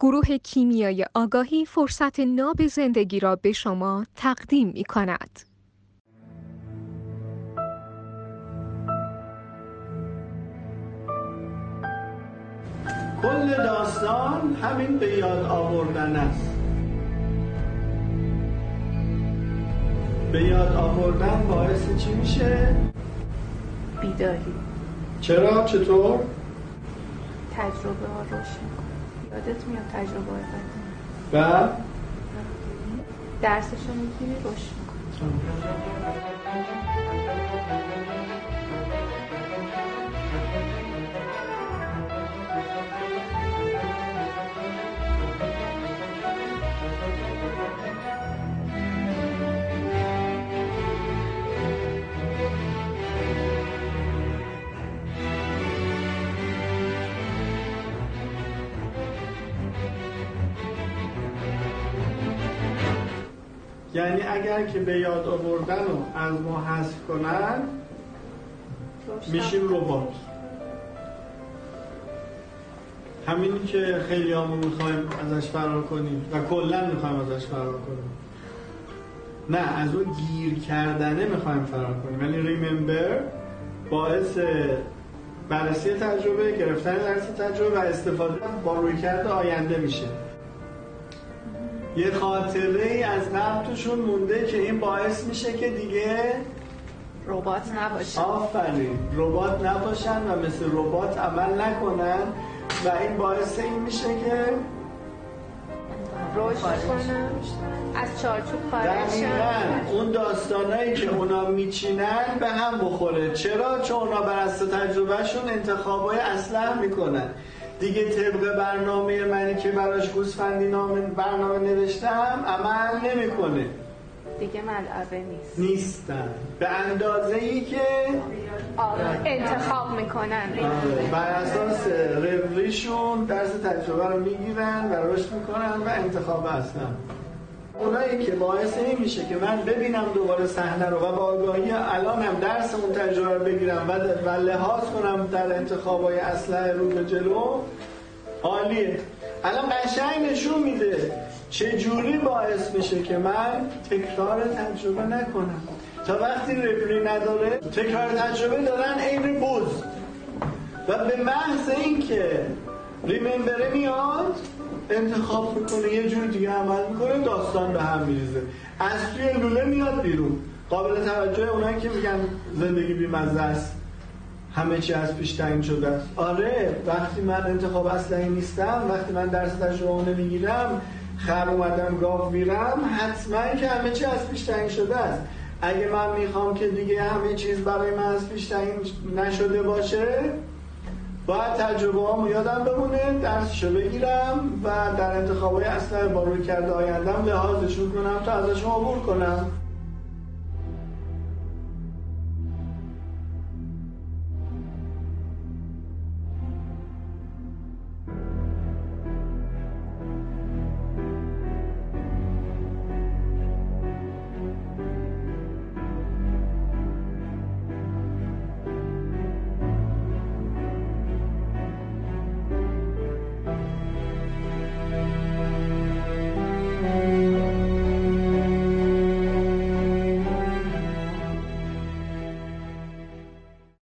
گروه کیمیای آگاهی فرصت ناب زندگی را به شما تقدیم می کند. کل داستان همین به یاد آوردن است به یاد آوردن باعث چی میشه؟ بیداری چرا؟ چطور؟ تجربه ها روشن یادت میاد تجربه های بعد؟ درسشو می‌گیری روشن یعنی اگر که به یاد آوردن رو از ما حذف کنن میشیم ربات همینی که خیلی همون می‌خوایم ازش فرار کنیم و کلا می‌خوایم ازش فرار کنیم. نه از اون گیر کردنه می‌خوایم فرار کنیم. ولی ریممبر باعث بررسی تجربه گرفتن درس تجربه و استفاده با رویکرد آینده میشه. یه خاطره ای از قبل توشون مونده که این باعث میشه که دیگه ربات نباشن آفرین. ربات نباشن و مثل ربات عمل نکنن و این باعث این میشه که رشد کنن. از چارچوب خارج اون داستانایی که اونا میچینن به هم بخوره. چرا؟ چون اونا بر اساس تجربهشون انتخابای اصلا می‌کنن. دیگه طبق برنامه منی که براش گوسفندی نام برنامه نوشتم عمل نمی‌کنه. دیگه ملعبه نیست. نیستن. به اندازه ای که آره انتخاب می‌کنن. آره، بر اساس رویشون درس تجربه رو می‌گیرن و رشد می‌کنن و انتخاب اصلا اونایی که باعث این میشه که من ببینم دوباره صحنه رو و با آگاهی الانم درس اون تجربه رو بگیرم و, و لحاظ کنم در انتخابای اسلحه رو به جلو عالیه. الان قشنگ نشون میده چه جوری باعث میشه که من تکرار تجربه نکنم. تا وقتی رپلی نداره تکرار تجربه دارن عین بوز. و به محض اینکه ریممبره میاد انتخاب می‌کنه یه جور دیگه عمل می‌کنه داستان به هم میریزه. از توی لوله میاد بیرون. قابل توجه اونایی که میگن زندگی بیمزه است. همه چی از پیش تعیین شده است. آره وقتی من انتخاب اصلی نیستم وقتی من درس تجربه نمی‌گیرم خر اومدم گاو میرم حتما که همه چی از پیش تعیین شده است. اگه من می‌خوام که دیگه همه چیز برای من از پیش تعیین نشده باشه باید تجربه هم یادم بمونه درسشو بگیرم و در انتخابای اصلا با روی کرده آیندم لحاظشون کنم تا ازشون عبور کنم.